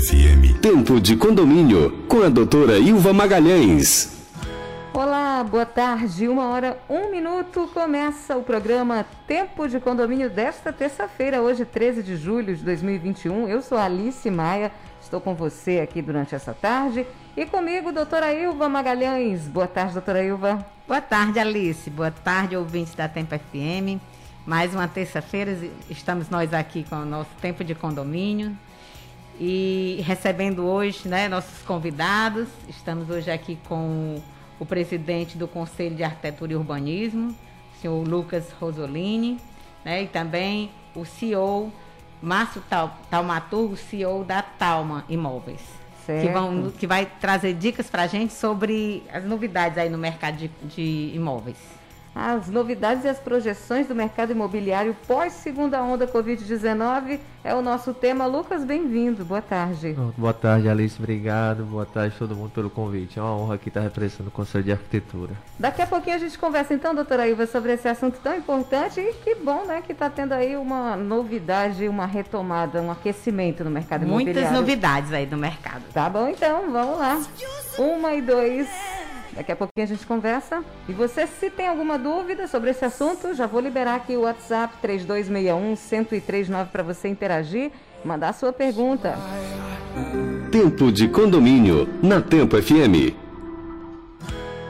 FM. Tempo de condomínio com a doutora Ilva Magalhães. Olá, boa tarde. Uma hora, um minuto. Começa o programa Tempo de Condomínio desta terça-feira, hoje, 13 de julho de 2021. Eu sou Alice Maia, estou com você aqui durante essa tarde. E comigo, doutora Ilva Magalhães. Boa tarde, doutora Ilva. Boa tarde, Alice. Boa tarde, ouvintes da Tempo FM. Mais uma terça-feira, estamos nós aqui com o nosso Tempo de Condomínio e recebendo hoje né, nossos convidados. Estamos hoje aqui com o presidente do Conselho de Arquitetura e Urbanismo, o senhor Lucas Rosolini, né, e também o CEO Márcio Talmaturgo, CEO da Talma Imóveis. Que, vão, que vai trazer dicas para a gente sobre as novidades aí no mercado de, de imóveis as novidades e as projeções do mercado imobiliário pós segunda onda Covid-19 é o nosso tema. Lucas, bem-vindo. Boa tarde. Boa tarde, Alice. Obrigado. Boa tarde a todo mundo pelo convite. É uma honra aqui estar representando o Conselho de Arquitetura. Daqui a pouquinho a gente conversa então, doutora Ilva, sobre esse assunto tão importante e que bom, né, que está tendo aí uma novidade, uma retomada, um aquecimento no mercado Muitas imobiliário. Muitas novidades aí no mercado. Tá bom, então, vamos lá. Uma e dois. Daqui a pouquinho a gente conversa. E você, se tem alguma dúvida sobre esse assunto, já vou liberar aqui o WhatsApp 3261-1039 para você interagir, mandar a sua pergunta. Tempo de condomínio na Tempo FM.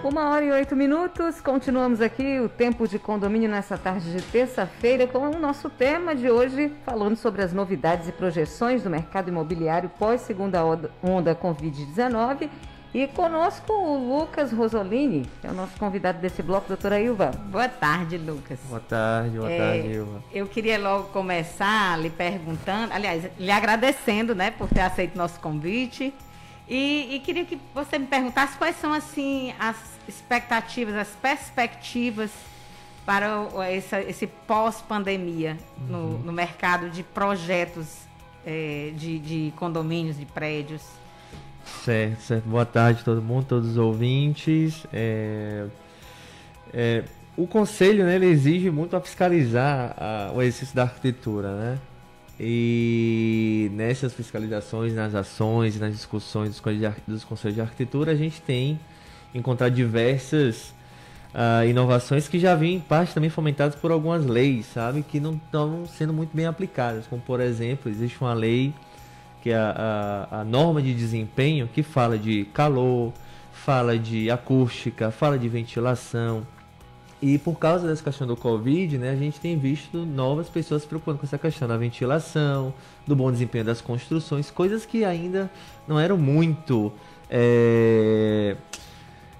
Uma hora e oito minutos, continuamos aqui o tempo de condomínio nessa tarde de terça-feira com o nosso tema de hoje, falando sobre as novidades e projeções do mercado imobiliário pós segunda onda Covid-19 e conosco o Lucas Rosolini, que é o nosso convidado desse bloco, doutora Ilva. Boa tarde, Lucas. Boa tarde, boa é, tarde, Ilva. Eu queria logo começar lhe perguntando, aliás, lhe agradecendo, né, por ter aceito nosso convite. E, e queria que você me perguntasse quais são, assim, as expectativas, as perspectivas para esse, esse pós-pandemia uhum. no, no, mercado de projetos é, de, de condomínios, de prédios. Certo, certo. Boa tarde a todo mundo, todos os ouvintes. É, é, o conselho né, exige muito a fiscalizar a, o exercício da arquitetura, né? E nessas fiscalizações, nas ações, nas discussões dos, dos conselhos de arquitetura, a gente tem encontrado diversas uh, inovações que já vêm em parte também fomentadas por algumas leis, sabe? Que não estão sendo muito bem aplicadas. Como, por exemplo, existe uma lei que é a, a, a norma de desempenho que fala de calor, fala de acústica, fala de ventilação. E por causa dessa questão do Covid, né, a gente tem visto novas pessoas se preocupando com essa questão da ventilação, do bom desempenho das construções, coisas que ainda não eram muito. É,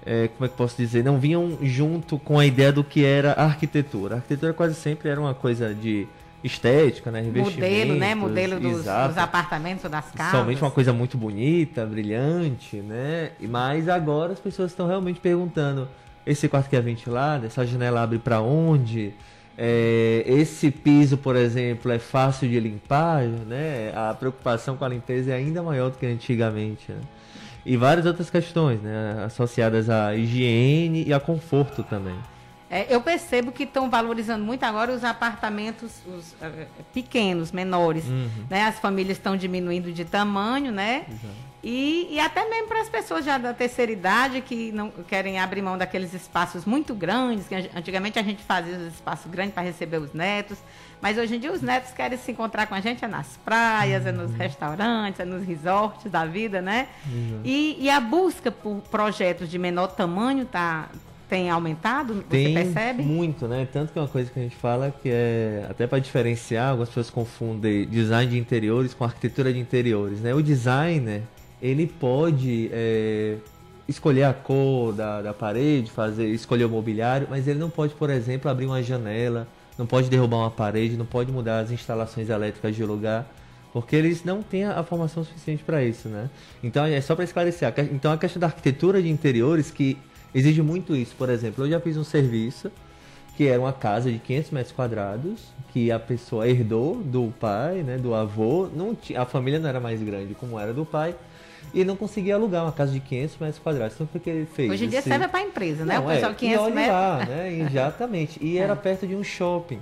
é, como é que posso dizer? Não vinham junto com a ideia do que era a arquitetura. A arquitetura quase sempre era uma coisa de estética, né? Modelo, né? Modelo dos, dos, apartamentos ou das casas. Somente uma coisa muito bonita, brilhante, né? Mas agora as pessoas estão realmente perguntando: esse quarto que é ventilado, essa janela abre para onde? É, esse piso, por exemplo, é fácil de limpar, né? A preocupação com a limpeza é ainda maior do que antigamente, né? E várias outras questões, né? Associadas à higiene e a conforto também. É, eu percebo que estão valorizando muito agora os apartamentos os, uh, pequenos, menores. Uhum. Né? As famílias estão diminuindo de tamanho, né? E, e, até mesmo para as pessoas já da terceira idade que não querem abrir mão daqueles espaços muito grandes, que antigamente a gente fazia os espaços grandes para receber os netos, mas hoje em dia os netos querem se encontrar com a gente é nas praias, é nos uhum. restaurantes, é nos resorts da vida, né? E, e, a busca por projetos de menor tamanho está tem aumentado? Tem você percebe? Muito, né? Tanto que é uma coisa que a gente fala que é até para diferenciar, algumas pessoas confundem design de interiores com arquitetura de interiores, né? O designer ele pode é, escolher a cor da, da parede, fazer, escolher o mobiliário, mas ele não pode, por exemplo, abrir uma janela, não pode derrubar uma parede, não pode mudar as instalações elétricas de lugar porque eles não têm a formação suficiente para isso, né? Então é só para esclarecer. Então a questão da arquitetura de interiores que exige muito isso. Por exemplo, eu já fiz um serviço que era uma casa de 500 metros quadrados que a pessoa herdou do pai, né, do avô. Não tinha, a família não era mais grande como era do pai. E não conseguia alugar uma casa de 500 metros quadrados. Então, o que ele fez? Hoje em dia serve para empresa, né? Não, o pessoal é, 500 metros. Lá, né? Exatamente. E era perto de um shopping.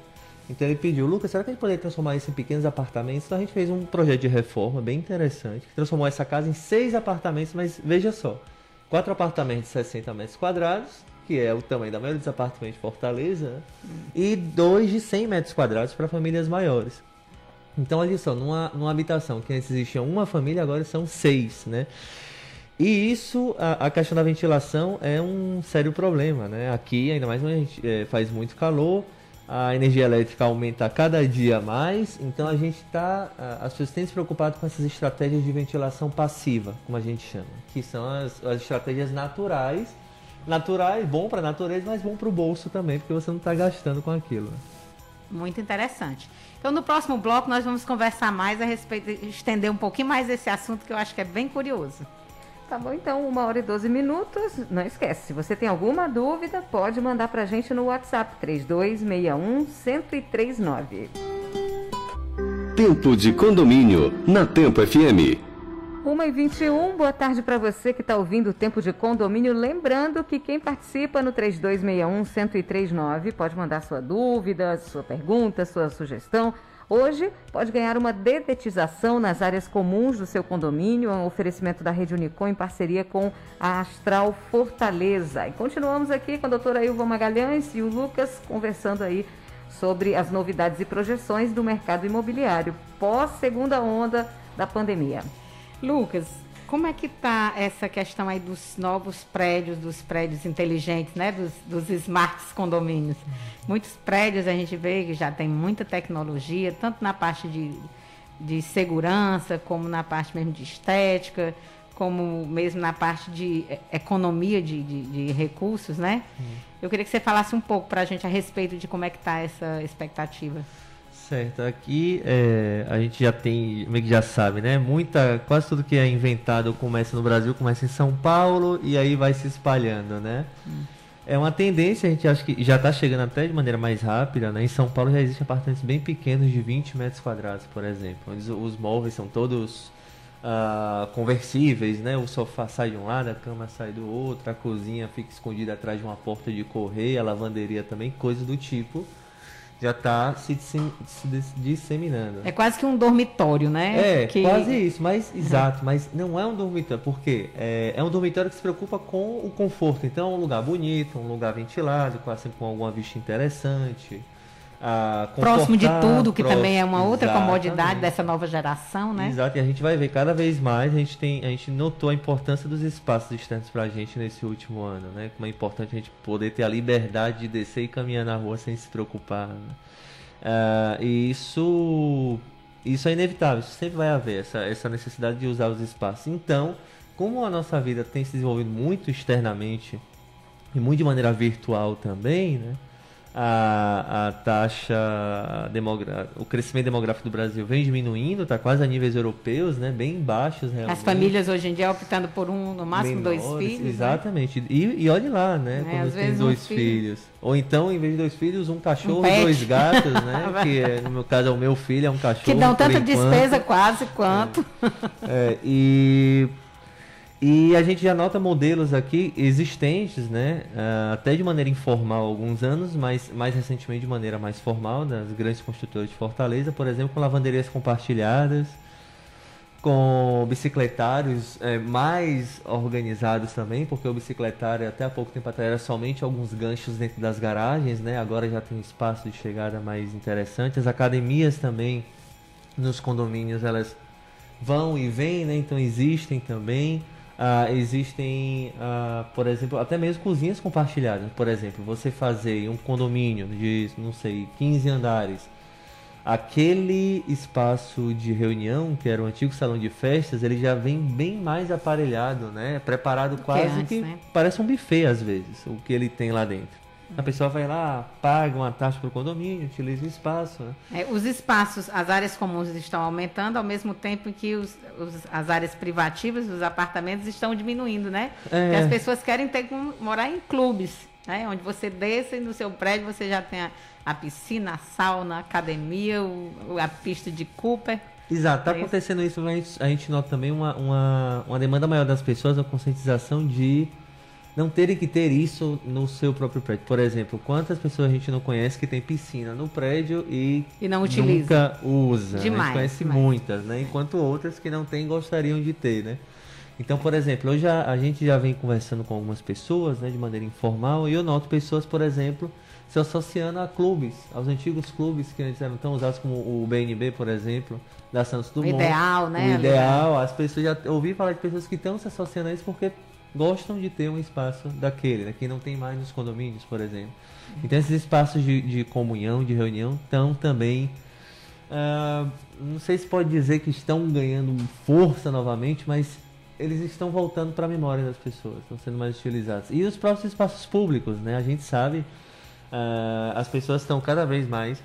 Então ele pediu, Lucas, será que a gente poderia transformar isso em pequenos apartamentos? Então a gente fez um projeto de reforma bem interessante, que transformou essa casa em seis apartamentos, mas veja só, quatro apartamentos de 60 metros quadrados, que é o tamanho da maioria dos apartamentos de Fortaleza, e dois de 100 metros quadrados para famílias maiores. Então, olha só, numa, numa habitação que antes existia uma família, agora são seis, né? E isso, a, a, questão da ventilação é um sério problema, né? Aqui, ainda mais quando a gente é, faz muito calor, a energia elétrica aumenta cada dia mais, então a gente está, as pessoas têm se preocupado com essas estratégias de ventilação passiva, como a gente chama, que são as, as estratégias naturais, naturais, bom para a natureza, mas bom para o bolso também, porque você não está gastando com aquilo. Muito interessante. Então, no próximo bloco, nós vamos conversar mais a respeito, estender um pouquinho mais esse assunto que eu acho que é bem curioso. Tá bom, então, uma hora e 12 minutos. Não esquece, se você tem alguma dúvida, pode mandar pra gente no WhatsApp 3261-1039. Tempo de condomínio, na Tempo FM. 1 e 21 boa tarde para você que está ouvindo o Tempo de Condomínio. Lembrando que quem participa no 3261-1039 pode mandar sua dúvida, sua pergunta, sua sugestão Hoje pode ganhar uma dedetização nas áreas comuns do seu condomínio, um oferecimento da Rede Unicom em parceria com a Astral Fortaleza. E continuamos aqui com a doutora Ilva Magalhães e o Lucas conversando aí sobre as novidades e projeções do mercado imobiliário pós segunda onda da pandemia. Lucas, como é que está essa questão aí dos novos prédios, dos prédios inteligentes, né? Dos, dos smarts condomínios. Muitos prédios a gente vê que já tem muita tecnologia, tanto na parte de, de segurança, como na parte mesmo de estética, como mesmo na parte de economia de, de, de recursos, né? Eu queria que você falasse um pouco para a gente a respeito de como é que está essa expectativa. Certo, aqui é, a gente já tem, meio que já sabe, né? Muita, quase tudo que é inventado começa no Brasil, começa em São Paulo e aí vai se espalhando, né? Hum. É uma tendência, a gente acha que já está chegando até de maneira mais rápida, né? Em São Paulo já existem apartamentos bem pequenos de 20 metros quadrados, por exemplo, onde os móveis são todos uh, conversíveis, né? O sofá sai de um lado, a cama sai do outro, a cozinha fica escondida atrás de uma porta de correio, a lavanderia também, coisas do tipo já está se, se, disseminando. É quase que um dormitório, né? É, que... quase isso, mas uhum. exato, mas não é um dormitório, porque é, é, um dormitório que se preocupa com o conforto. Então é um lugar bonito, um lugar ventilado, quase com alguma vista interessante. Próximo de tudo, que também é uma outra exatamente. comodidade dessa nova geração, né? Exato, e a gente vai ver cada vez mais, a gente, tem, a gente notou a importância dos espaços externos para a gente nesse último ano, né? Como é importante a gente poder ter a liberdade de descer e caminhar na rua sem se preocupar. Né? Uh, e isso, isso é inevitável, isso sempre vai haver, essa, essa necessidade de usar os espaços. Então, como a nossa vida tem se desenvolvido muito externamente e muito de maneira virtual também, né? A, a taxa demográfica, o crescimento demográfico do Brasil vem diminuindo, está quase a níveis europeus, né? Bem baixos realmente. As famílias hoje em dia optando por um, no máximo Menores, dois filhos. Né? Exatamente. Né? E, e olhe lá, né? É, quando tem dois um filhos. Ou então, em vez de dois filhos, um cachorro um e dois gatos, né? que é, no meu caso é o meu filho, é um cachorro. Que dão tanta despesa quase quanto. É, é e e a gente já nota modelos aqui existentes, né, uh, até de maneira informal alguns anos, mas mais recentemente de maneira mais formal, das grandes construtoras de Fortaleza, por exemplo, com lavanderias compartilhadas, com bicicletários é, mais organizados também, porque o bicicletário até há pouco tempo atrás era somente alguns ganchos dentro das garagens, né, agora já tem um espaço de chegada mais interessante. As academias também nos condomínios elas vão e vêm, né, então existem também. Uh, existem, uh, por exemplo, até mesmo cozinhas compartilhadas. Por exemplo, você fazer um condomínio de, não sei, 15 andares. Aquele espaço de reunião, que era o antigo salão de festas, ele já vem bem mais aparelhado, né? Preparado quase que, antes, que né? parece um buffet às vezes, o que ele tem lá dentro. A pessoa vai lá, paga uma taxa para o condomínio, utiliza o espaço. Né? É, os espaços, as áreas comuns estão aumentando, ao mesmo tempo que os, os, as áreas privativas, os apartamentos estão diminuindo, né? É. Porque as pessoas querem ter morar em clubes, né? onde você desce e no seu prédio você já tem a, a piscina, a sauna, a academia, o, a pista de Cooper. Exato, está é acontecendo isso, a gente, a gente nota também uma, uma, uma demanda maior das pessoas, a conscientização de não terem que ter isso no seu próprio prédio. Por exemplo, quantas pessoas a gente não conhece que tem piscina no prédio e, e não utiliza. nunca usa? Demais, a gente conhece demais. muitas, né? Enquanto outras que não têm gostariam de ter, né? Então, por exemplo, hoje a, a gente já vem conversando com algumas pessoas, né, de maneira informal, e eu noto pessoas, por exemplo, se associando a clubes, aos antigos clubes que antes eram tão usados como o BNB, por exemplo, da Santos Dumont. O ideal, né? O ideal, as pessoas já ouvi falar de pessoas que estão se associando a isso porque gostam de ter um espaço daquele, né, que não tem mais nos condomínios, por exemplo. Então esses espaços de, de comunhão, de reunião, estão também ah, não sei se pode dizer que estão ganhando força novamente, mas eles estão voltando para a memória das pessoas, estão sendo mais utilizados. E os próprios espaços públicos, né? A gente sabe, ah, as pessoas estão cada vez mais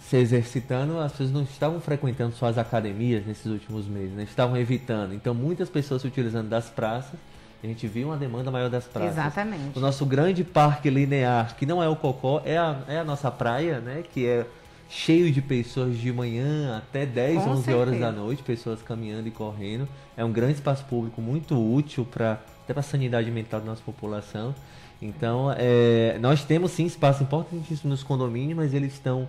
se exercitando, as pessoas não estavam frequentando só as academias nesses últimos meses, né? estavam evitando. Então, muitas pessoas se utilizando das praças. A gente viu uma demanda maior das praças. Exatamente. O nosso grande parque linear, que não é o Cocó, é a, é a nossa praia, né? Que é cheio de pessoas de manhã até 10, Com 11 horas certeza. da noite, pessoas caminhando e correndo. É um grande espaço público muito útil para até para a sanidade mental da nossa população. Então, é, nós temos sim espaços importantíssimos nos condomínios, mas eles estão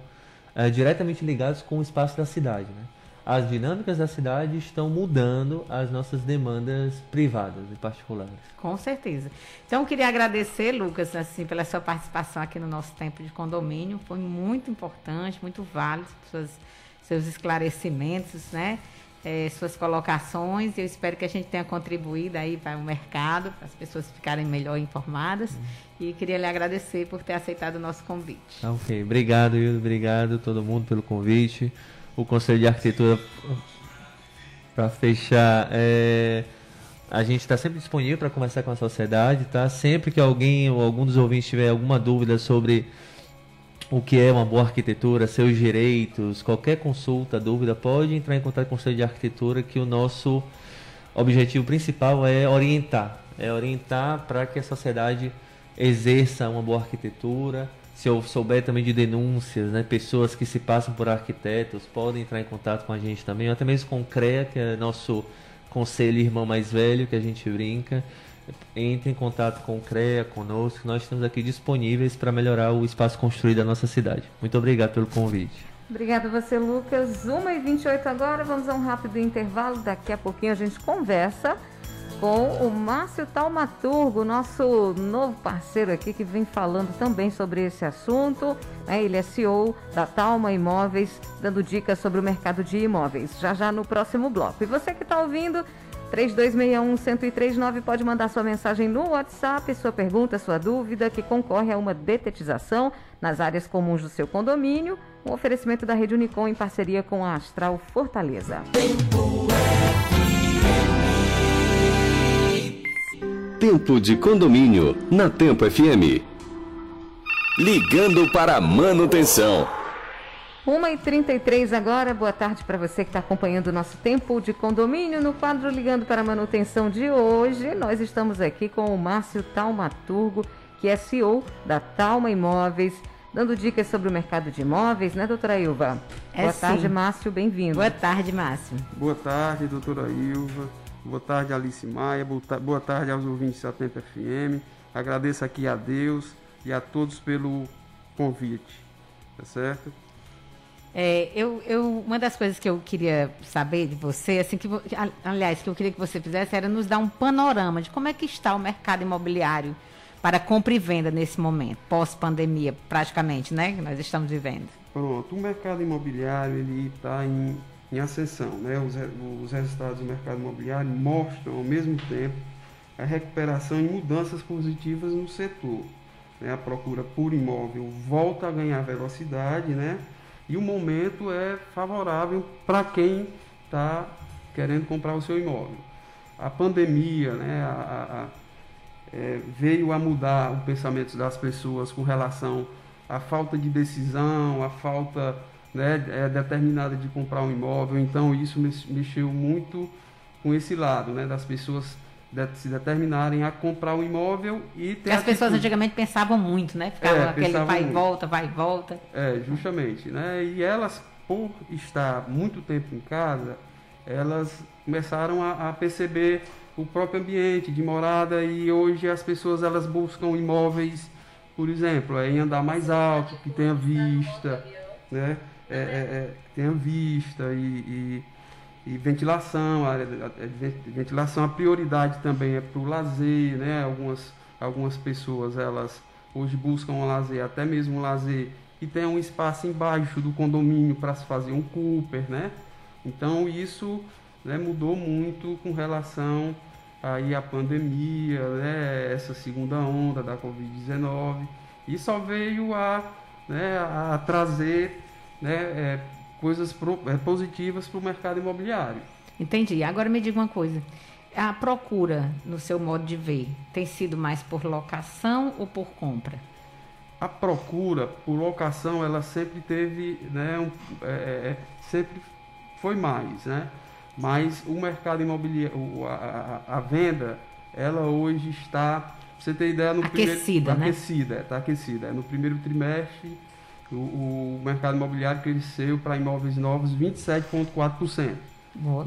é, diretamente ligados com o espaço da cidade. Né? As dinâmicas da cidade estão mudando as nossas demandas privadas e particulares. Com certeza. Então, eu queria agradecer, Lucas, assim, pela sua participação aqui no nosso tempo de condomínio. Foi muito importante, muito válido, suas, seus esclarecimentos, né? Eh, suas colocações. Eu espero que a gente tenha contribuído aí para o mercado, para as pessoas ficarem melhor informadas. E queria lhe agradecer por ter aceitado o nosso convite. Tá, ok. Obrigado, Hildo. Obrigado todo mundo pelo convite. O Conselho de Arquitetura, para fechar, é, a gente está sempre disponível para conversar com a sociedade, tá? Sempre que alguém ou algum dos ouvintes tiver alguma dúvida sobre o que é uma boa arquitetura, seus direitos, qualquer consulta, dúvida, pode entrar em contato com o Conselho de Arquitetura, que o nosso objetivo principal é orientar, é orientar para que a sociedade exerça uma boa arquitetura. Se eu souber também de denúncias, né, pessoas que se passam por arquitetos podem entrar em contato com a gente também, até mesmo com o CREA, que é nosso conselho irmão mais velho, que a gente brinca. Entre em contato com o CREA, conosco, nós estamos aqui disponíveis para melhorar o espaço construído da nossa cidade. Muito obrigado pelo convite. Obrigada você, Lucas. 1h28 agora, vamos a um rápido intervalo. Daqui a pouquinho a gente conversa com o Márcio Talmaturgo, nosso novo parceiro aqui, que vem falando também sobre esse assunto. né? Ele é CEO da Talma Imóveis, dando dicas sobre o mercado de imóveis. Já já no próximo bloco. E você que está ouvindo, 3261-1039 pode mandar sua mensagem no WhatsApp, sua pergunta, sua dúvida, que concorre a uma detetização nas áreas comuns do seu condomínio. Um oferecimento da Rede Unicom em parceria com a Astral Fortaleza. Tempo de condomínio na Tempo FM. Ligando para manutenção. 1h33 agora, boa tarde para você que está acompanhando o nosso tempo de condomínio. No quadro Ligando para a Manutenção de hoje, nós estamos aqui com o Márcio Talmaturgo, que é CEO da Talma Imóveis, dando dicas sobre o mercado de imóveis, né, doutora Ilva? É boa sim. tarde, Márcio, bem-vindo. Boa tarde, Márcio. Boa tarde, doutora Ilva. Boa tarde, Alice Maia. Boa ta- Boa tarde aos ouvintes da Tempo FM. Agradeço aqui a Deus e a todos pelo convite. Tá certo? É, eu, eu, uma das coisas que eu queria saber de você, assim, que, aliás, que eu queria que você fizesse era nos dar um panorama de como é que está o mercado imobiliário para compra e venda nesse momento, pós-pandemia, praticamente, né? Que nós estamos vivendo. Pronto, o mercado imobiliário ele está em, em ascensão, né? Os, os resultados do mercado imobiliário mostram ao mesmo tempo a recuperação e mudanças positivas no setor. né? A procura por imóvel volta a ganhar velocidade, né? E o momento é favorável para quem está querendo comprar o seu imóvel. A pandemia, né? a- a- é, veio a mudar o pensamento das pessoas com relação à falta de decisão, à falta né, é, determinada de comprar um imóvel. Então isso mex- mexeu muito com esse lado, né, das pessoas de- se determinarem a comprar um imóvel e ter as pessoas antigamente pensavam muito, né? Ficavam É, aquele vai e muito. volta, vai e volta. É, justamente, né? E elas, por estar muito tempo em casa, elas começaram a, a perceber o próprio ambiente de morada e hoje as pessoas elas buscam imóveis, por exemplo, em andar mais alto, que tenha vista, né? É, é, é, tenha vista e, e, e ventilação, ventilação, a prioridade também é para o lazer, né? Algumas, algumas pessoas elas hoje buscam um lazer, até mesmo um lazer que tenha um espaço embaixo do condomínio para se fazer um Cooper, né? Então isso né, mudou muito com relação aí à pandemia, né, essa segunda onda da Covid-19 e só veio a, né, a trazer né, é, coisas pro, é, positivas para o mercado imobiliário. Entendi. Agora me diga uma coisa. A procura, no seu modo de ver, tem sido mais por locação ou por compra? A procura por locação, ela sempre teve, né, um, é, é, é sempre foi mais, né? Mas o mercado imobiliário, a, a, a venda, ela hoje está, pra você ter ideia, no aquecida, primeiro, né? Aquecida, está aquecida. No primeiro trimestre, o, o mercado imobiliário cresceu para imóveis novos 27,4%.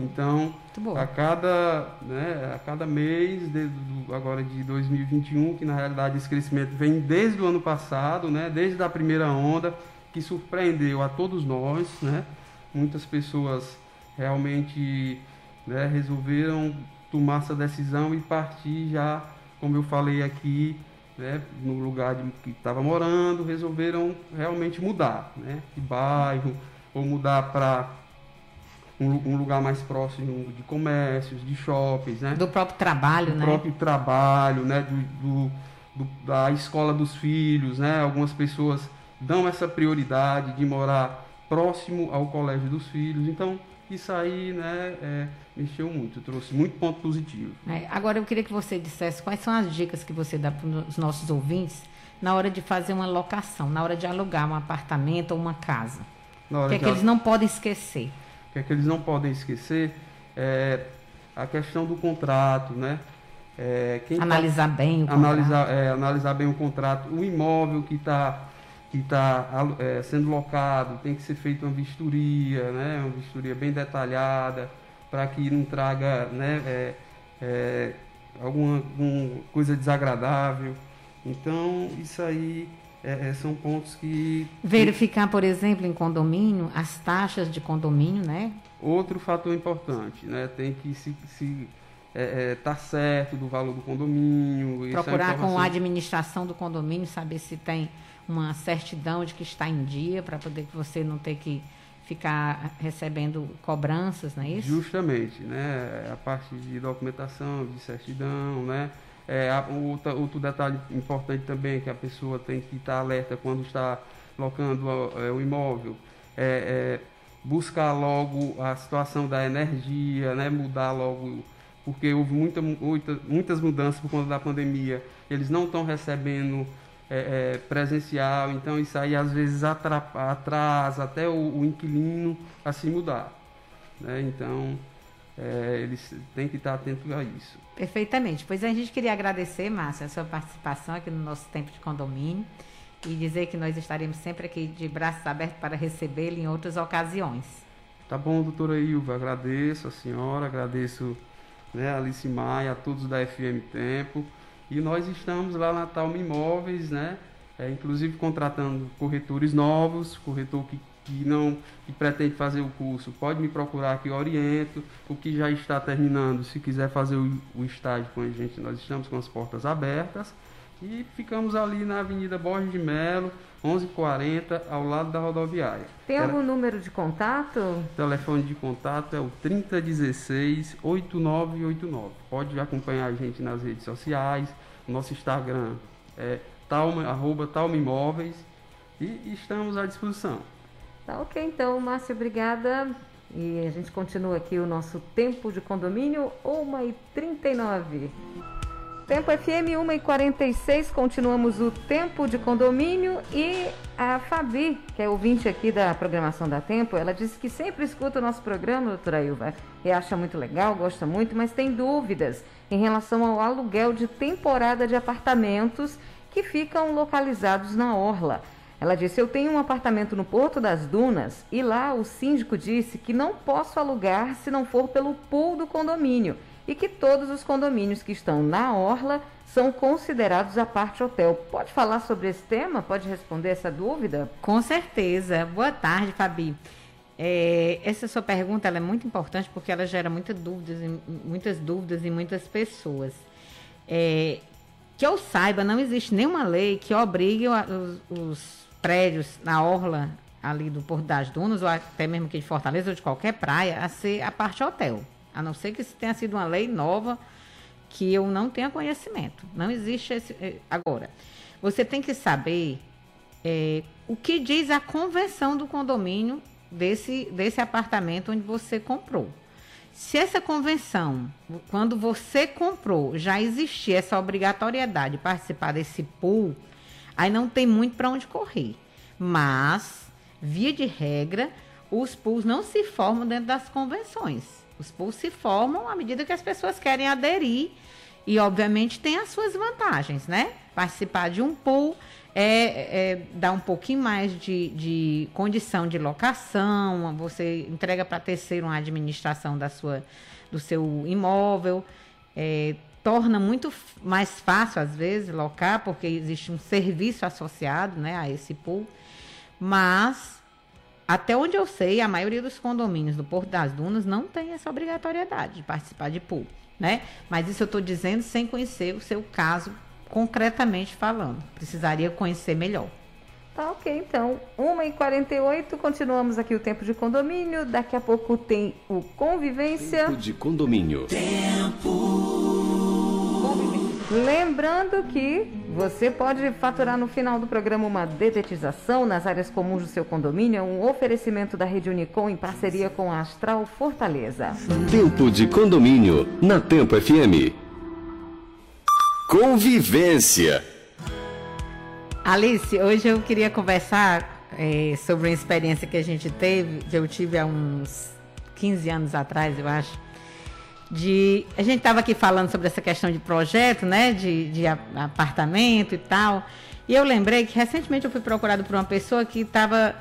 Então, a cada, né, a cada mês, de, do, agora de 2021, que na realidade esse crescimento vem desde o ano passado, né, desde a primeira onda, que surpreendeu a todos nós, né, muitas pessoas realmente né, resolveram tomar essa decisão e partir já, como eu falei aqui, né, no lugar de, que estava morando, resolveram realmente mudar né, de bairro ou mudar para um, um, lugar mais próximo de comércios, de shoppings, né? Do próprio trabalho, do né? Do próprio trabalho, né? Do, do, do, da escola dos filhos, né? Algumas pessoas dão essa prioridade de morar próximo ao colégio dos filhos. Então, isso aí, né, é, mexeu muito, trouxe muito ponto positivo. É, agora eu queria que você dissesse quais são as dicas que você dá para os nossos ouvintes na hora de fazer uma locação, na hora de alugar um apartamento ou uma casa. O que é que eles não podem esquecer? O que é que eles não podem esquecer é a questão do contrato, né? É, analisar tá, bem o analisar, contrato. É, analisar bem o contrato, o imóvel que está que está é, sendo locado, tem que ser feita uma vistoria, né? uma vistoria bem detalhada, para que não traga né, é, é, alguma, alguma, coisa desagradável. Então, isso aí é, é, são pontos que. Verificar, por exemplo, em condomínio, as taxas de condomínio, né? Outro fator importante, né? Tem que se, se é, é, tá certo do valor do condomínio. Procurar com a administração do condomínio, saber se tem uma certidão de que está em dia, para poder que você não ter que ficar recebendo cobranças, não é isso? Justamente, né? A parte de documentação, de certidão, né? É, outro, outro detalhe importante também é que a pessoa tem que estar alerta quando está locando é, o imóvel. É, é, buscar logo a situação da energia, né? mudar logo, porque houve muita, muita, muitas mudanças por conta da pandemia. Eles não estão recebendo é, é, presencial, então isso aí às vezes atrasa até o, o inquilino a se mudar. Né? Então, é, eles têm que estar atentos a isso. Perfeitamente. Pois a gente queria agradecer, Márcia, a sua participação aqui no nosso tempo de condomínio e dizer que nós estaremos sempre aqui de braços abertos para recebê-lo em outras ocasiões. Tá bom, doutora Ilva, agradeço a senhora, agradeço né, a Alice Maia, a todos da FM Tempo. E nós estamos lá na Talma Imóveis, né? É, inclusive contratando corretores novos, corretor que, que não que pretende fazer o curso, pode me procurar que eu oriento. O que já está terminando, se quiser fazer o, o estágio com a gente, nós estamos com as portas abertas. E ficamos ali na Avenida Borges de Melo, 1140, ao lado da rodoviária. Tem algum número de contato? O telefone de contato é o 3016-8989. Pode acompanhar a gente nas redes sociais, nosso Instagram é talma, arroba talma imóveis e estamos à disposição. Tá ok, então, Márcia, obrigada. E a gente continua aqui o nosso tempo de condomínio, 1h39. Tempo FM 1h46, continuamos o tempo de condomínio e a Fabi, que é ouvinte aqui da programação da Tempo, ela disse que sempre escuta o nosso programa, doutora Ilva, e acha muito legal, gosta muito, mas tem dúvidas em relação ao aluguel de temporada de apartamentos que ficam localizados na Orla. Ela disse: Eu tenho um apartamento no Porto das Dunas e lá o síndico disse que não posso alugar se não for pelo pool do condomínio e que todos os condomínios que estão na orla são considerados a parte hotel. Pode falar sobre esse tema? Pode responder essa dúvida? Com certeza. Boa tarde, Fabi. É, essa sua pergunta é muito importante porque ela gera muita dúvidas, muitas dúvidas em muitas pessoas. É, que eu saiba, não existe nenhuma lei que obrigue os, os prédios na orla ali do Porto das Dunas, ou até mesmo aqui de Fortaleza, ou de qualquer praia, a ser a parte hotel. A não ser que isso tenha sido uma lei nova que eu não tenha conhecimento. Não existe esse. Eh, agora, você tem que saber é, o que diz a convenção do condomínio desse, desse apartamento onde você comprou. Se essa convenção, quando você comprou, já existia essa obrigatoriedade de participar desse pool, aí não tem muito para onde correr. Mas, via de regra, os pools não se formam dentro das convenções. Os pools se formam à medida que as pessoas querem aderir e, obviamente, tem as suas vantagens, né? Participar de um pool é, é dar um pouquinho mais de, de condição de locação, você entrega para terceiro uma administração da sua, do seu imóvel, é, torna muito mais fácil, às vezes, locar, porque existe um serviço associado né, a esse pool. Mas, até onde eu sei, a maioria dos condomínios do Porto das Dunas não tem essa obrigatoriedade de participar de pool. Né? Mas isso eu estou dizendo sem conhecer o seu caso concretamente falando. Precisaria conhecer melhor. Tá ok, então. 1h48, continuamos aqui o tempo de condomínio. Daqui a pouco tem o convivência. Tempo de condomínio. Tempo. Lembrando que você pode faturar no final do programa uma dedetização nas áreas comuns do seu condomínio, um oferecimento da Rede Unicom em parceria com a Astral Fortaleza. Tempo de condomínio na Tempo FM. Convivência. Alice, hoje eu queria conversar é, sobre uma experiência que a gente teve, que eu tive há uns 15 anos atrás, eu acho. De, a gente estava aqui falando sobre essa questão de projeto, né, de, de apartamento e tal. E eu lembrei que recentemente eu fui procurado por uma pessoa que estava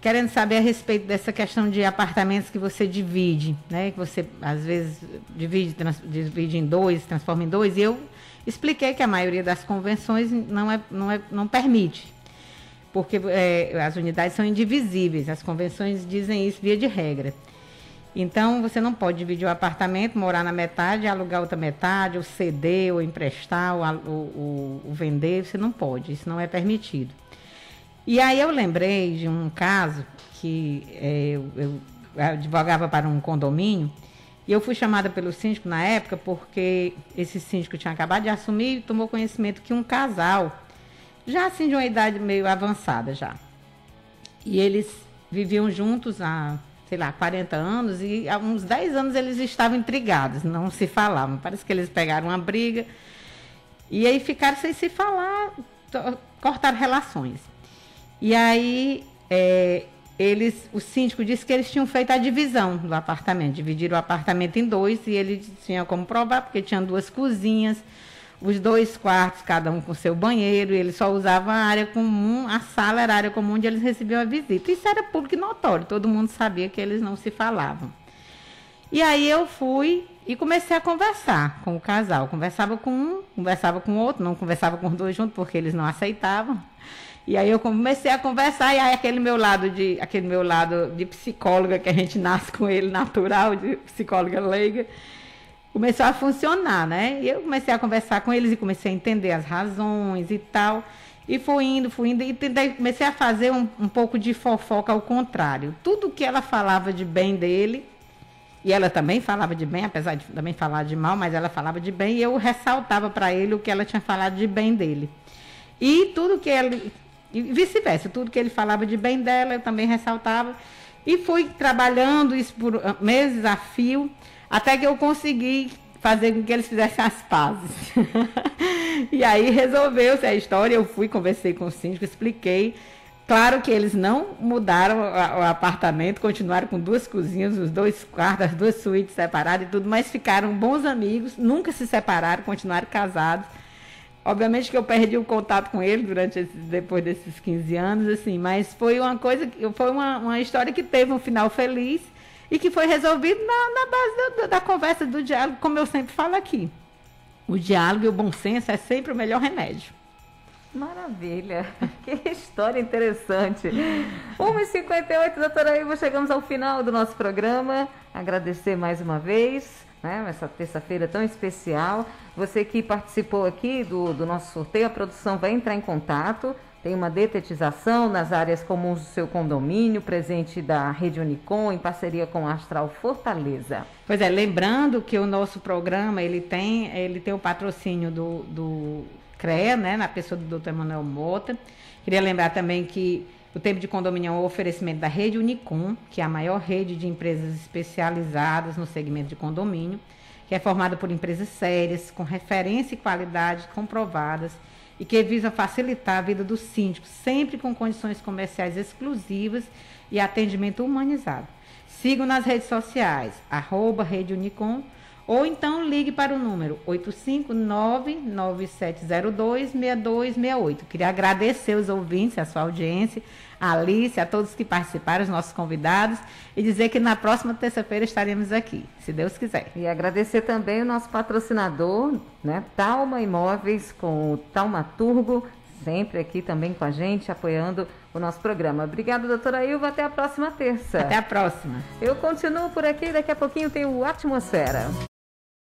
querendo saber a respeito dessa questão de apartamentos que você divide, né? Que você às vezes divide, trans, divide em dois, transforma em dois. E eu Expliquei que a maioria das convenções não, é, não, é, não permite, porque é, as unidades são indivisíveis, as convenções dizem isso via de regra. Então, você não pode dividir o apartamento, morar na metade, alugar outra metade, ou ceder, ou emprestar, ou, ou, ou vender, você não pode, isso não é permitido. E aí eu lembrei de um caso que é, eu, eu advogava para um condomínio, e eu fui chamada pelo síndico na época porque esse síndico tinha acabado de assumir e tomou conhecimento que um casal, já assim de uma idade meio avançada já, e eles viviam juntos há, sei lá, 40 anos e há uns 10 anos eles estavam intrigados, não se falavam. Parece que eles pegaram uma briga e aí ficaram sem se falar, cortaram relações. E aí é, eles, o síndico disse que eles tinham feito a divisão do apartamento, dividiram o apartamento em dois e ele tinha como provar, porque tinha duas cozinhas, os dois quartos, cada um com seu banheiro, ele só usava a área comum, a sala era a área comum onde eles recebiam a visita. Isso era público notório, todo mundo sabia que eles não se falavam. E aí eu fui e comecei a conversar com o casal. Conversava com um, conversava com o outro, não conversava com os dois juntos porque eles não aceitavam. E aí eu comecei a conversar, e aí aquele meu lado de, aquele meu lado de psicóloga, que a gente nasce com ele natural, de psicóloga leiga, começou a funcionar, né? E eu comecei a conversar com eles e comecei a entender as razões e tal. E fui indo, fui indo, e comecei a fazer um, um pouco de fofoca ao contrário. Tudo que ela falava de bem dele, e ela também falava de bem, apesar de também falar de mal, mas ela falava de bem, e eu ressaltava para ele o que ela tinha falado de bem dele. E tudo que ele e vice-versa, tudo que ele falava de bem dela, eu também ressaltava. E fui trabalhando isso por ah, meses a fio, até que eu consegui fazer com que eles fizessem as pazes. e aí resolveu-se a história, eu fui, conversei com o síndico, expliquei. Claro que eles não mudaram o apartamento, continuaram com duas cozinhas, os dois quartos, as duas suítes separadas e tudo, mas ficaram bons amigos, nunca se separaram, continuaram casados. Obviamente que eu perdi o contato com ele durante depois desses 15 anos, assim, mas foi uma coisa, foi uma, uma história que teve um final feliz e que foi resolvido na, na base do, da conversa, do diálogo, como eu sempre falo aqui. O diálogo e o bom senso é sempre o melhor remédio. Maravilha, que história interessante. 1h58, doutora Ivo, chegamos ao final do nosso programa. Agradecer mais uma vez, né, essa terça-feira tão especial. Você que participou aqui do, do nosso sorteio, a produção vai entrar em contato. Tem uma detetização nas áreas comuns do seu condomínio, presente da Rede Unicom, em parceria com a Astral Fortaleza. Pois é, lembrando que o nosso programa, ele tem, ele tem o patrocínio do, do CREA, né, na pessoa do Dr. Emanuel Mota. Queria lembrar também que o tempo de condomínio é um oferecimento da Rede Unicom, que é a maior rede de empresas especializadas no segmento de condomínio, que é formada por empresas sérias, com referência e qualidade comprovadas e que visa facilitar a vida dos síndicos, sempre com condições comerciais exclusivas e atendimento humanizado. Sigam nas redes sociais, arroba Rede Unicom, ou então ligue para o número 859-9702-6268. Queria agradecer os ouvintes, a sua audiência, a Alice, a todos que participaram, os nossos convidados, e dizer que na próxima terça-feira estaremos aqui, se Deus quiser. E agradecer também o nosso patrocinador, né, Talma Imóveis, com o Talmaturgo, sempre aqui também com a gente, apoiando o nosso programa. Obrigada, doutora Ilva. Até a próxima terça. Até a próxima. Eu continuo por aqui, daqui a pouquinho tem o Atmosfera.